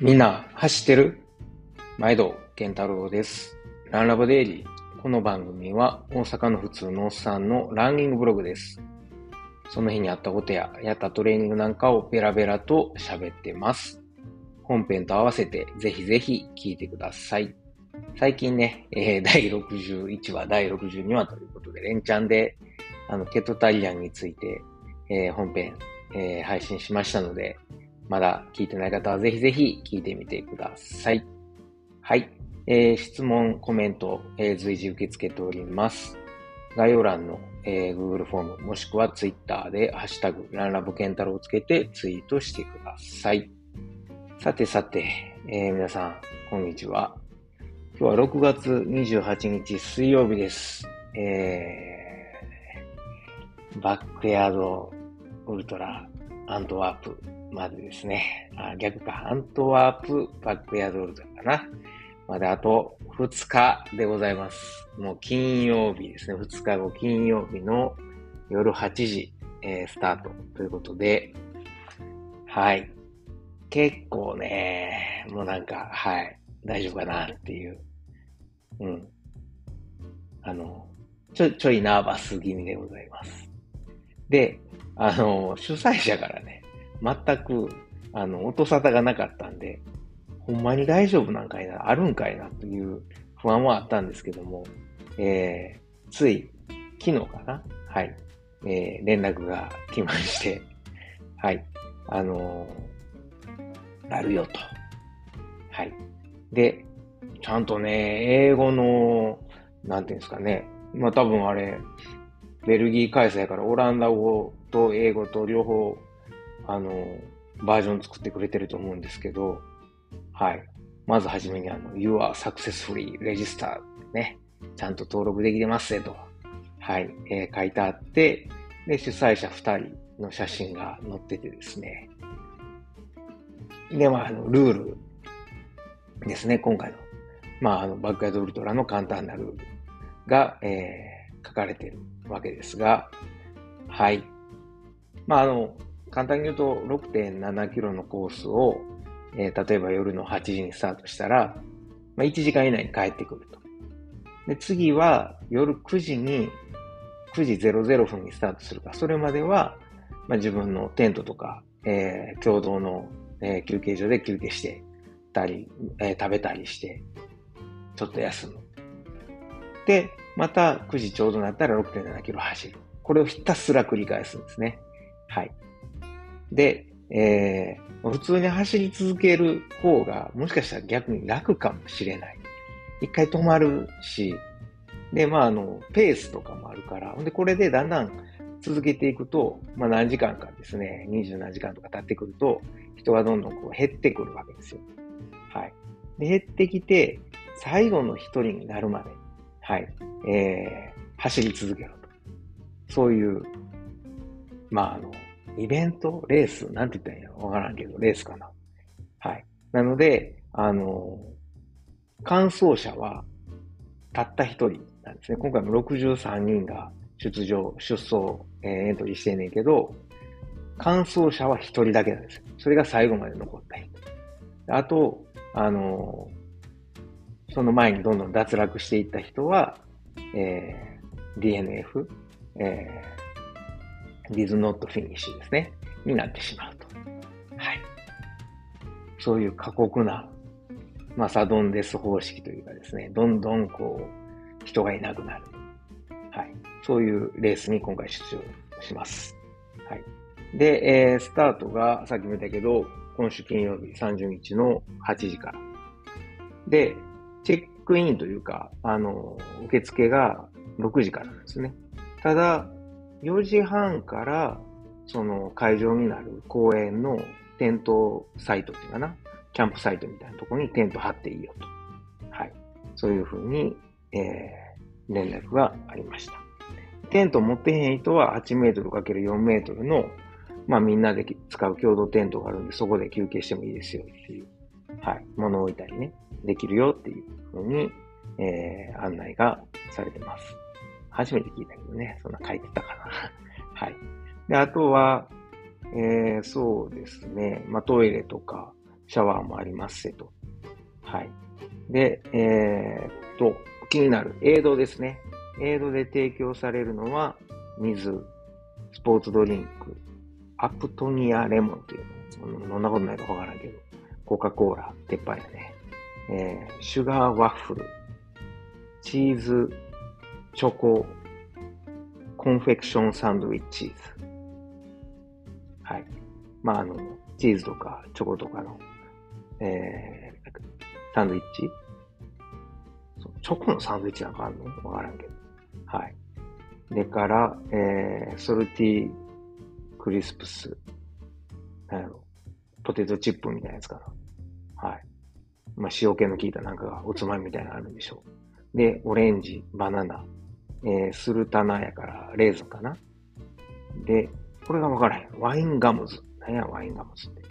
みんな走ってる？毎度健太郎です。ランラボデイリー。この番組は大阪の普通のおっさんのランニングブログです。その日にあったことややったトレーニングなんかをベラベラと喋ってます。本編と合わせてぜひぜひ聞いてください。最近ね、えー第61話、第62話ということで連チャンであのケトタリアンについて、えー本編、えー配信しましたので、まだ聞いてない方はぜひぜひ聞いてみてください。はい。えー質問、コメント、えー随時受け付けております。概要欄の、えー Google フォームもしくは Twitter でハッシュタグランラボケンタロウをつけてツイートしてください。さてさて、えー皆さん、こんにちは。今日は6月28日水曜日です。えー、バックヤードウルトラアントワープまでですね。あ、逆か。アントワープバックヤードルトラかな。まであと2日でございます。もう金曜日ですね。2日後金曜日の夜8時、えースタートということで、はい。結構ね、もうなんか、はい、大丈夫かなっていう、うん。あの、ちょ、ちょいナーバス気味でございます。で、あの、主催者からね、全く、あの、音沙汰がなかったんで、ほんまに大丈夫なんかいな、あるんかいなという不安はあったんですけども、えー、つい、昨日かなはい。えー、連絡が来まして、はい。あのーあるよと。はい。で、ちゃんとね、英語の、なんていうんですかね。まあ多分あれ、ベルギー開催からオランダ語と英語と両方、あの、バージョン作ってくれてると思うんですけど、はい。まずはじめにあの、You are successfully registered ね。ちゃんと登録できてますねと。はい。えー書いてあって、で、主催者2人の写真が載っててですね。で、まあ、あの、ルールですね、今回の。まあ、あの、バックヤードウルトラの簡単なルールが、えー書かれてるわけですが、はい。まあ、あの、簡単に言うと、6.7キロのコースを、えー例えば夜の8時にスタートしたら、まあ、1時間以内に帰ってくると。で、次は夜9時に、9時00分にスタートするか、それまでは、まあ、自分のテントとか、えー共同の、えー休憩所で休憩してたり、えー食べたりして、ちょっと休む。で、また9時ちょうどになったら6.7キロ走る。これをひたすら繰り返すんですね。はい。で、えー普通に走り続ける方が、もしかしたら逆に楽かもしれない。一回止まるし、で、まあ、あの、ペースとかもあるから、ほんで、これでだんだん続けていくと、まあ、何時間かですね、20何時間とか経ってくると、人がどんどんこう減ってくるわけですよ。はい。で、減ってきて、最後の一人になるまで、はい、えー、走り続けろと。そういう、まあ、あの、イベントレースなんて言ったらいいのわからんけど、レースかな。はい。なので、あの、完走者は、たった一人なんですね。今回も63人が出場、出走、えーエントリーしてんねんけど、完走者は一人だけなんですよ。それが最後まで残った人。あと、あのその前にどんどん脱落していった人は、えー DNF、えー、did not finish ですね。になってしまうと。はい。そういう過酷な、まあ、サドンデス方式というかですね、どんどんこう、人がいなくなる。はい。そういうレースに今回出場します。はい。で、えースタートが、さっきも言ったけど、今週金曜日30日の8時から。で、チェックインというか、あの、受付が6時からなんですね。ただ、4時半から、その会場になる公園のテントサイトっていうかな、キャンプサイトみたいなところにテント張っていいよと。はい。そういうふうに、えー、連絡がありました。テント持ってへん人は8メートル ×4 メートルの、まあみんなで使う共同テントがあるんで、そこで休憩してもいいですよっていう、はい。物を置いたりね、できるよっていうふうに、えー、案内がされてます。初めて聞いたけどね、そんな書いてたかな。はい。で、あとは、えー、そうですね、まあトイレとか、シャワーもありますせと。はい。で、えー、っと、気になるエイドですね。エイドで提供されるのは、水、スポーツドリンク、アプトニアレモンっていうの、飲んだことないかわからんけど、コカ・コーラ、鉄板やね。えー、シュガーワッフル、チーズ、チョコ、コンフェクションサンドウィッチーズ。はい。まあ、あの、チーズとかチョコとかの、えー、サンドイッチ？チョコのサンドイッチなんかあるの？わからんけど。はい。でから、えー、ソルティクリスプス。なんやろ。ポテトチップみたいなやつかな。はい。まあ、塩気の効いたなんかがおつまみみたいなのあるんでしょう。で、オレンジ、バナナ、えー、スルタナやからレーズンかな。で、これがわからへん。ワインガムズ。何や、ワインガムズって。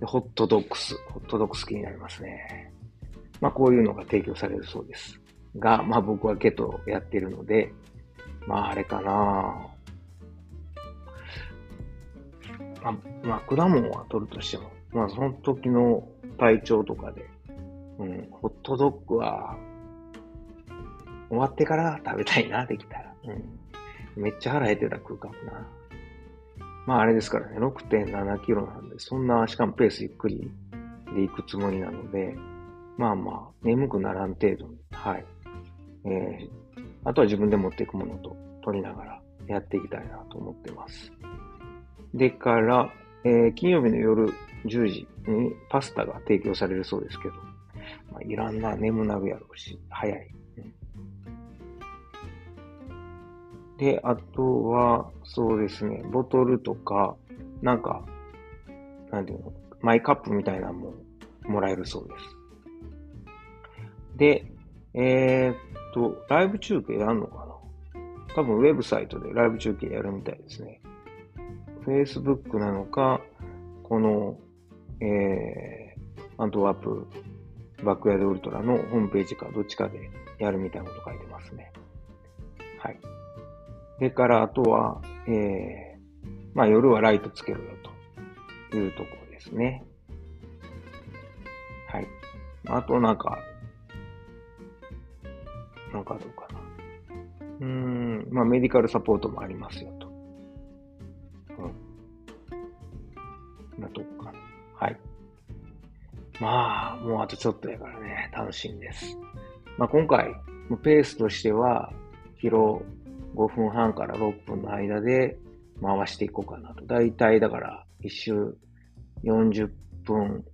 で、ホットドッグス。ホットドッグス気になりますね。まあ、こういうのが提供されるそうです。が、まあ僕はケトやってるので、まああれかなまあ、まあ、果物は取るとしても、まあその時の体調とかで、うん、ホットドッグは、終わってから食べたいな、できたら。うん。めっちゃ腹減ってたら食うかもな。まああれですからね、6.7キロなんで、そんな、しかもペースゆっくりで行くつもりなので、まあまあ、眠くならん程度に、はい。えー、あとは自分で持っていくものと取りながらやっていきたいなと思ってます。でから、えー、金曜日の夜10時にパスタが提供されるそうですけど、まあ、いらんな、眠なるやろうし、早い。で、あとは、そうですね、ボトルとか、なんか、なんていうの、マイカップみたいなのももらえるそうです。で、えー、っと、ライブ中継やるのかな？多分ウェブサイトでライブ中継やるみたいですね。Facebook なのか、この、えー、アントワープバックヤードウルトラのホームページかどっちかでやるみたいなこと書いてますね。はい。それからあとは、えー、まあ夜はライトつけるよというところですね。はい。あとなんか、なんかどうかな。うん、まあメディカルサポートもありますよと。うん。なとこかな。はい。まあ、もうあとちょっとやからね、楽しみです。まあ今回、ペースとしては、キロ5分半から6分の間で回していこうかなと。だいたいだから1周40分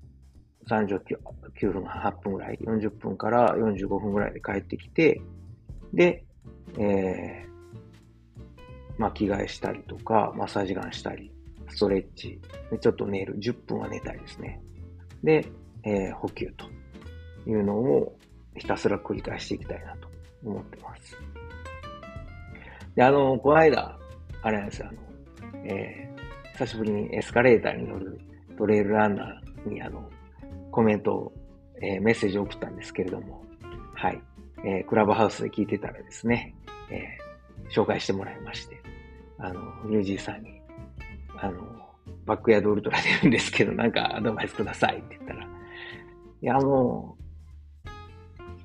39分、8分ぐらい、40分から45分ぐらいで帰ってきて、で、えー、まあ、着替えしたりとか、マッサージガンしたり、ストレッチ、でちょっと寝る、10分は寝たいですね。で、えー、補給というのをひたすら繰り返していきたいなと思ってます。で、あの、この間、あれなんですよ、あの、えー、久しぶりにエスカレーターに乗るトレイルランナーに、あの、コメントを、えー、メッセージを送ったんですけれども、はい。えー、クラブハウスで聞いてたらですね、えー、紹介してもらいまして、あの、ニュージーさんに、あの、バックヤードウルトラでるんですけど、なんかアドバイスくださいって言ったら、いや、もう、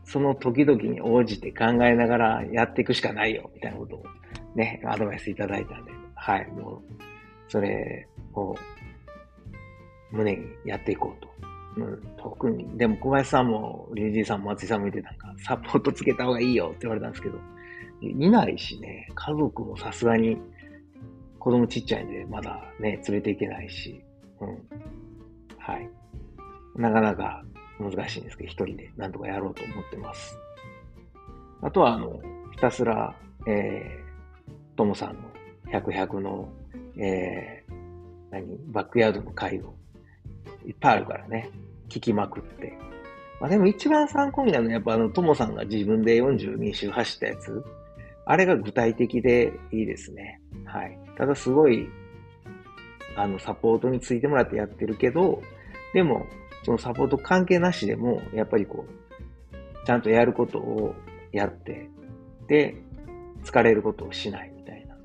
その時々に応じて考えながらやっていくしかないよ、みたいなことをね、アドバイスいただいたんで、はい、もう、それを胸にやっていこうとうん、特に、でも小林さんも、リュウジーさんも松井さんもいてなんか、サポートつけた方がいいよって言われたんですけど、いないしね、家族もさすがに、子供ちっちゃいんで、まだね、連れていけないし、うん。はい。なかなか難しいんですけど、一人でなんとかやろうと思ってます。あとは、あの、ひたすら、えー、ともさんの100、100の、えー、何、バックヤードの回をいっぱいあるからね。聞きまくって。まあでも一番参考になるのはやっぱあの、ともさんが自分で42周走ったやつ。あれが具体的でいいですね。はい。ただすごい、あの、サポートについてもらってやってるけど、でも、そのサポート関係なしでも、やっぱりこう、ちゃんとやることをやって、で、疲れることをしないみたいな。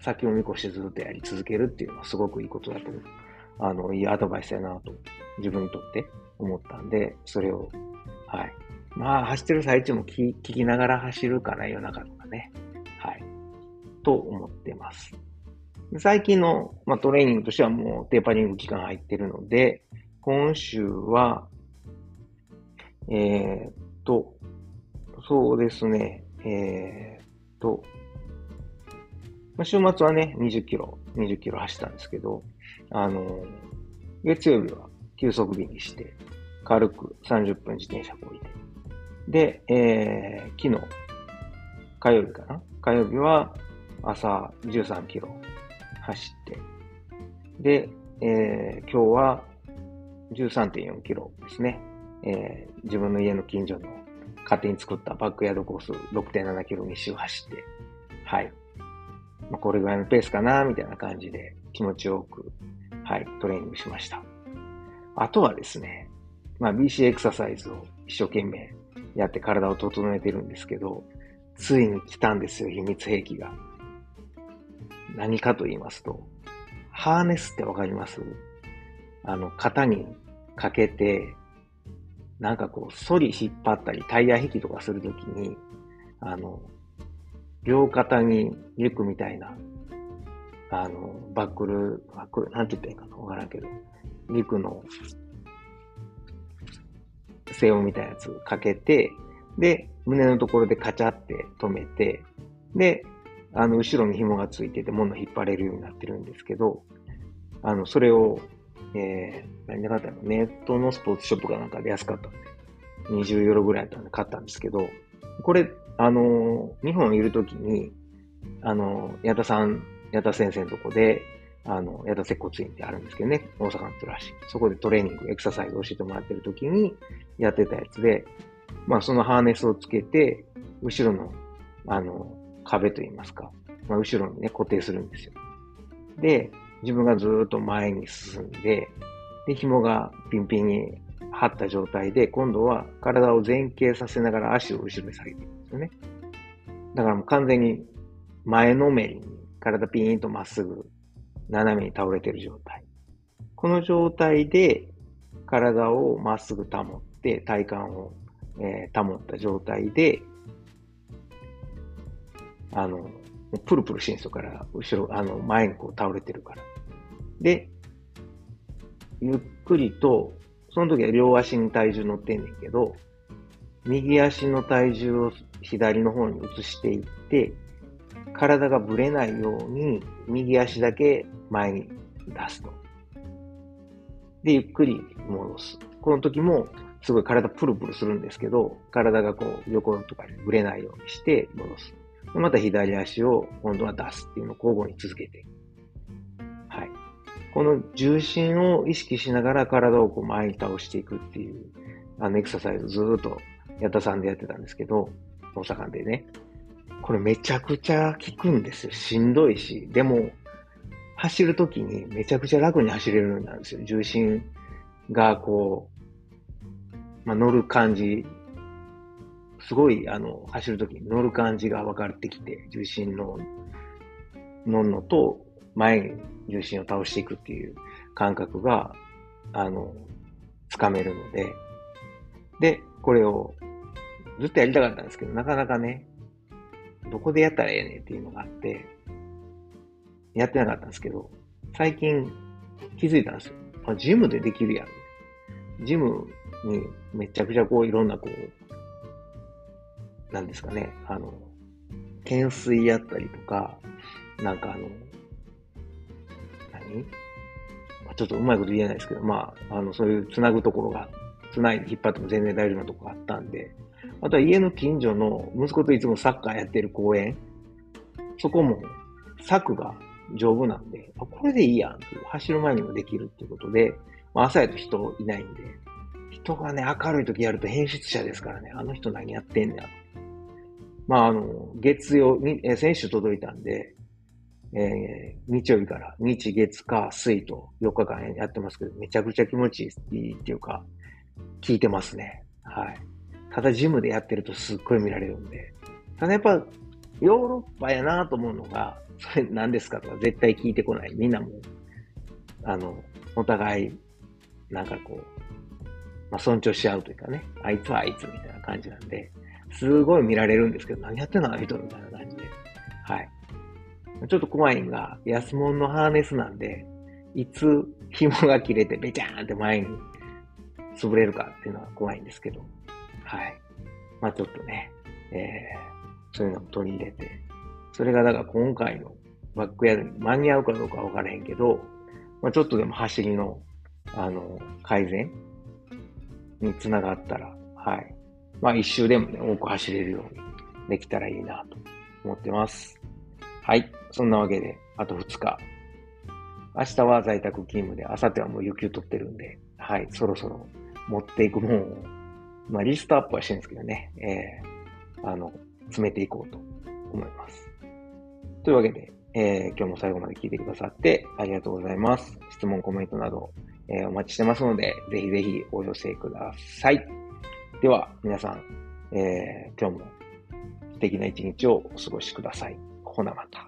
先を見越してずっとやり続けるっていうのはすごくいいことだと思う。あの、いいアドバイスやなと、自分にとって思ったんで、それを、はい。まあ、走ってる最中も聞聞きながら走るかな、夜中とかね。はい。と思ってます。最近の、まあ、トレーニングとしてはもうテーパリング期間入ってるので、今週は、えー、っと、そうですね、えー、と、まあ、週末はね、20キロ、20キロ走ったんですけど、あの、月曜日は休息日にして、軽く30分自転車こいて。で、えー、昨日、火曜日かな？火曜日は朝13キロ走って、で、えー、今日は13.4キロですね。えー、自分の家の近所の勝手に作ったバックヤードコース6.7キロ2周走って、はい。まあ、これぐらいのペースかな、みたいな感じで気持ちよく、はい、トレーニングしました。あとはですね、まあ、BC エクササイズを一生懸命やって体を整えてるんですけど、ついに来たんですよ、秘密兵器が。何かと言いますと、ハーネスってわかります？あの、型にかけて、なんかこう、ソリ引っ張ったり、タイヤ引きとかするときに、あの、両肩にリュックみたいな、あの、バックル、バックル、なんて言ったらいいかわからんけど、リュックの、背負みたいなやつかけて、で、胸のところでカチャって止めて、で、あの、後ろに紐がついてて物引っ張れるようになってるんですけど、あの、それを、えー、何で買ったの？ネットのスポーツショップかなんかで安かったんで、20ユーロぐらいだったんで買ったんですけど、これ、あの、日本いるときに、あの、矢田さん、矢田先生のとこで、あの、矢田接骨院ってあるんですけどね、大阪のトラシ。そこでトレーニング、エクササイズを教えてもらってるときにやってたやつで、まあそのハーネスをつけて、後ろの、あの、壁といいますか、まあ後ろにね、固定するんですよ。で、自分がずっと前に進んで、で、紐がピンピンに張った状態で、今度は体を前傾させながら足を後ろに下げていくんですよね。だからもう完全に前のめりに体ピーンとまっすぐ斜めに倒れている状態。この状態で体をまっすぐ保って体幹を、えー、保った状態で、あの、プルプルしてるんですよから、後ろ、あの、前にこう倒れてるから。で、ゆっくりと、その時は両足に体重乗ってんねんけど、右足の体重を左の方に移していって、体がぶれないように、右足だけ前に出すと。で、ゆっくり戻す。この時も、すごい体プルプルするんですけど、体がこう横とかにぶれないようにして戻す。また左足を今度は出すっていうのを交互に続けて。はい。この重心を意識しながら体をこう前に倒していくっていう、あのエクササイズずっと矢田さんでやってたんですけど、大阪でね。これめちゃくちゃ効くんですよ。しんどいし。でも、走るときにめちゃくちゃ楽に走れるようになるんですよ。重心がこう、まあ、乗る感じすごい、あの、走るときに乗る感じが分かってきて、重心の、乗るのと、前に重心を倒していくっていう感覚が、あの、つかめるので、で、これをずっとやりたかったんですけど、なかなかね、どこでやったらええねんっていうのがあって、やってなかったんですけど、最近気づいたんですよ。ジムでできるやん。ジムにめちゃくちゃこういろんなこう、なんですかね、あの、懸垂やったりとか、なんかあの、何？ちょっとうまいこと言えないですけど、まあ、あの、そういうつなぐところが、つないで引っ張っても全然大丈夫なとこがあったんで、あとは家の近所の息子といつもサッカーやってる公園、そこも柵が丈夫なんで、あこれでいいやんっていう、走る前にもできるっていうことで、まあ、朝やと人いないんで、人がね、明るい時やると変質者ですからね、あの人何やってんねやまあ、あの、月曜、にえ先週届いたんで、えー、日曜日から日月火水と4日間やってますけど、めちゃくちゃ気持ちいいっていうか、聞いてますね。はい。ただジムでやってるとすっごい見られるんで。ただやっぱ、ヨーロッパやなと思うのが、それ何ですかとか絶対聞いてこない。みんなも、あの、お互い、なんかこう、まあ、尊重し合うというかね、あいつはあいつみたいな感じなんで、すごい見られるんですけど、何やってんのあの人みたいな感じで。はい。ちょっと怖いんが、安物のハーネスなんで、いつ紐が切れてべちゃーんって前に潰れるかっていうのは怖いんですけど、はい。まあちょっとね、えー、そういうのも取り入れて、それがだから今回のバックヤードに間に合うかどうかわからへんけど、まあちょっとでも走りの、あの、改善につながったら、はい。まあ一周でもね、多く走れるようにできたらいいなと思ってます。はい。そんなわけで、あと2日。明日は在宅勤務で、明後日はもう有給取ってるんで、はい。そろそろ持っていくもんを、まあリストアップはしてるんですけどね、えー、あの、詰めていこうと思います。というわけで、えー、今日も最後まで聞いてくださってありがとうございます。質問、コメントなど、えー、お待ちしてますので、ぜひぜひお寄せください。では、皆さん、えー、今日も素敵な一日をお過ごしください。ほなまた。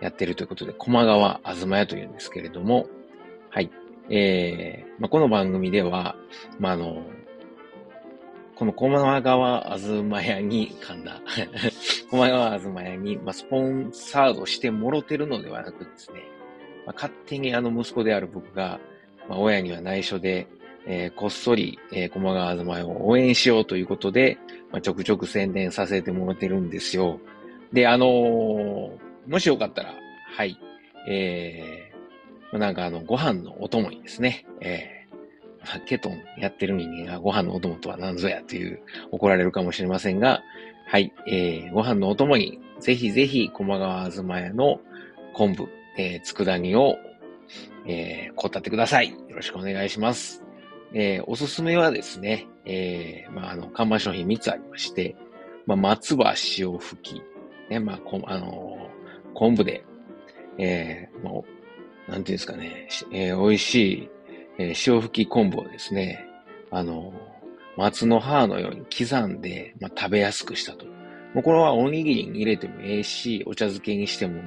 やってるということで、駒川あずま屋というんですけれども、はい。えー、まあ、この番組では、まあ、あの、この駒川あずま屋に、噛んだ、駒川あずま屋に、まあ、スポンサードしてもろてるのではなくですね、まあ、勝手にあの息子である僕が、まあ、親には内緒で、えー、こっそり、えー、駒川あずま屋を応援しようということで、まあ、ちょくちょく宣伝させてもらってるんですよ。で、あのー、もしよかったら、はい、えー、なんかあの、ご飯のお供にですね、えー、ケトンやってる人間がご飯のお供とは何ぞやという怒られるかもしれませんが、はい、えー、ご飯のお供に、ぜひぜひ、駒川あずま屋の昆布、えー、佃煮を、えー、こたってください。よろしくお願いします。えー、おすすめはですね、えー、まあ、あの、看板商品3つありまして、まあ、松葉塩吹き、ね、まあ、こあの、昆布で、えー、もう、なんていうんですかね、えー、美味しい、えー、塩吹き昆布をですね、あの、松の葉のように刻んで、まあ、食べやすくしたと。もうこれはおにぎりに入れてもええし、お茶漬けにしても、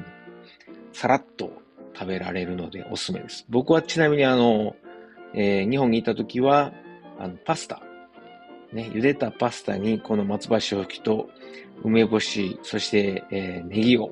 さらっと食べられるのでおすすめです。僕はちなみにあの、えー、日本にいた時は、あの、パスタ、ね、茹でたパスタにこの松葉塩吹きと梅干し、そして、えー、ネギを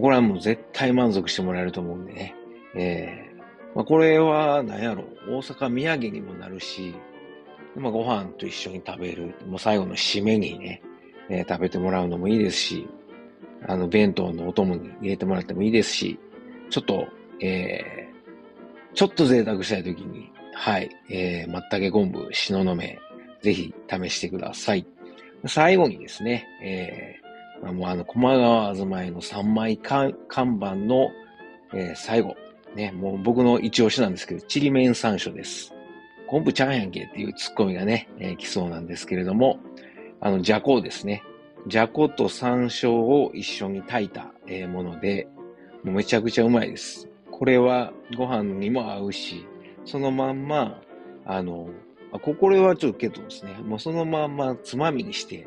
これはもう絶対満足してもらえると思うんでね。えー、まあ、これは何やろ、大阪土産にもなるし、まあ、ご飯と一緒に食べる、もう最後の締めにね、えー、食べてもらうのもいいですし、あの、弁当のお供に入れてもらってもいいですし、ちょっと、えー、ちょっと贅沢したいときに、はい、えー、松茸昆布、しののめ、ぜひ試してください。最後にですね、えー、あ、もうあの、駒川あずまいの3枚看板の、えー、最後、ね、もう僕の一押しなんですけど、ちりめん山椒です。昆布ちゃんやんけっていうツッコミがね、えー、来そうなんですけれども、あの、じゃこですね。じゃこと山椒を一緒に炊いた、えー、もので、もうめちゃくちゃうまいです。これはご飯にも合うし、そのまんま、あの、あこれはちょっとけどですね、もうそのまんまつまみにして、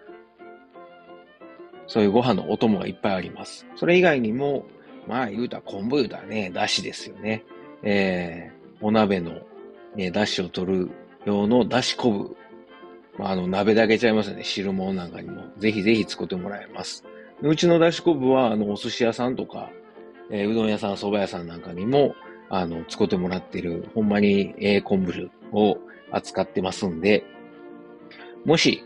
そういうご飯のお供がいっぱいあります。それ以外にも、まあ言うたら昆布言うたらね、だしですよね。えー、お鍋の、ね、だしを取る用のだし昆布。まあ、あの、鍋だけちゃいますよね。汁物なんかにも。ぜひぜひ作ってもらえます。うちのだし昆布は、あの、お寿司屋さんとか、えー、うどん屋さん、蕎麦屋さんなんかにも、あの、使ってもらってる、ほんまに、えー、昆布を扱ってますんで、もし、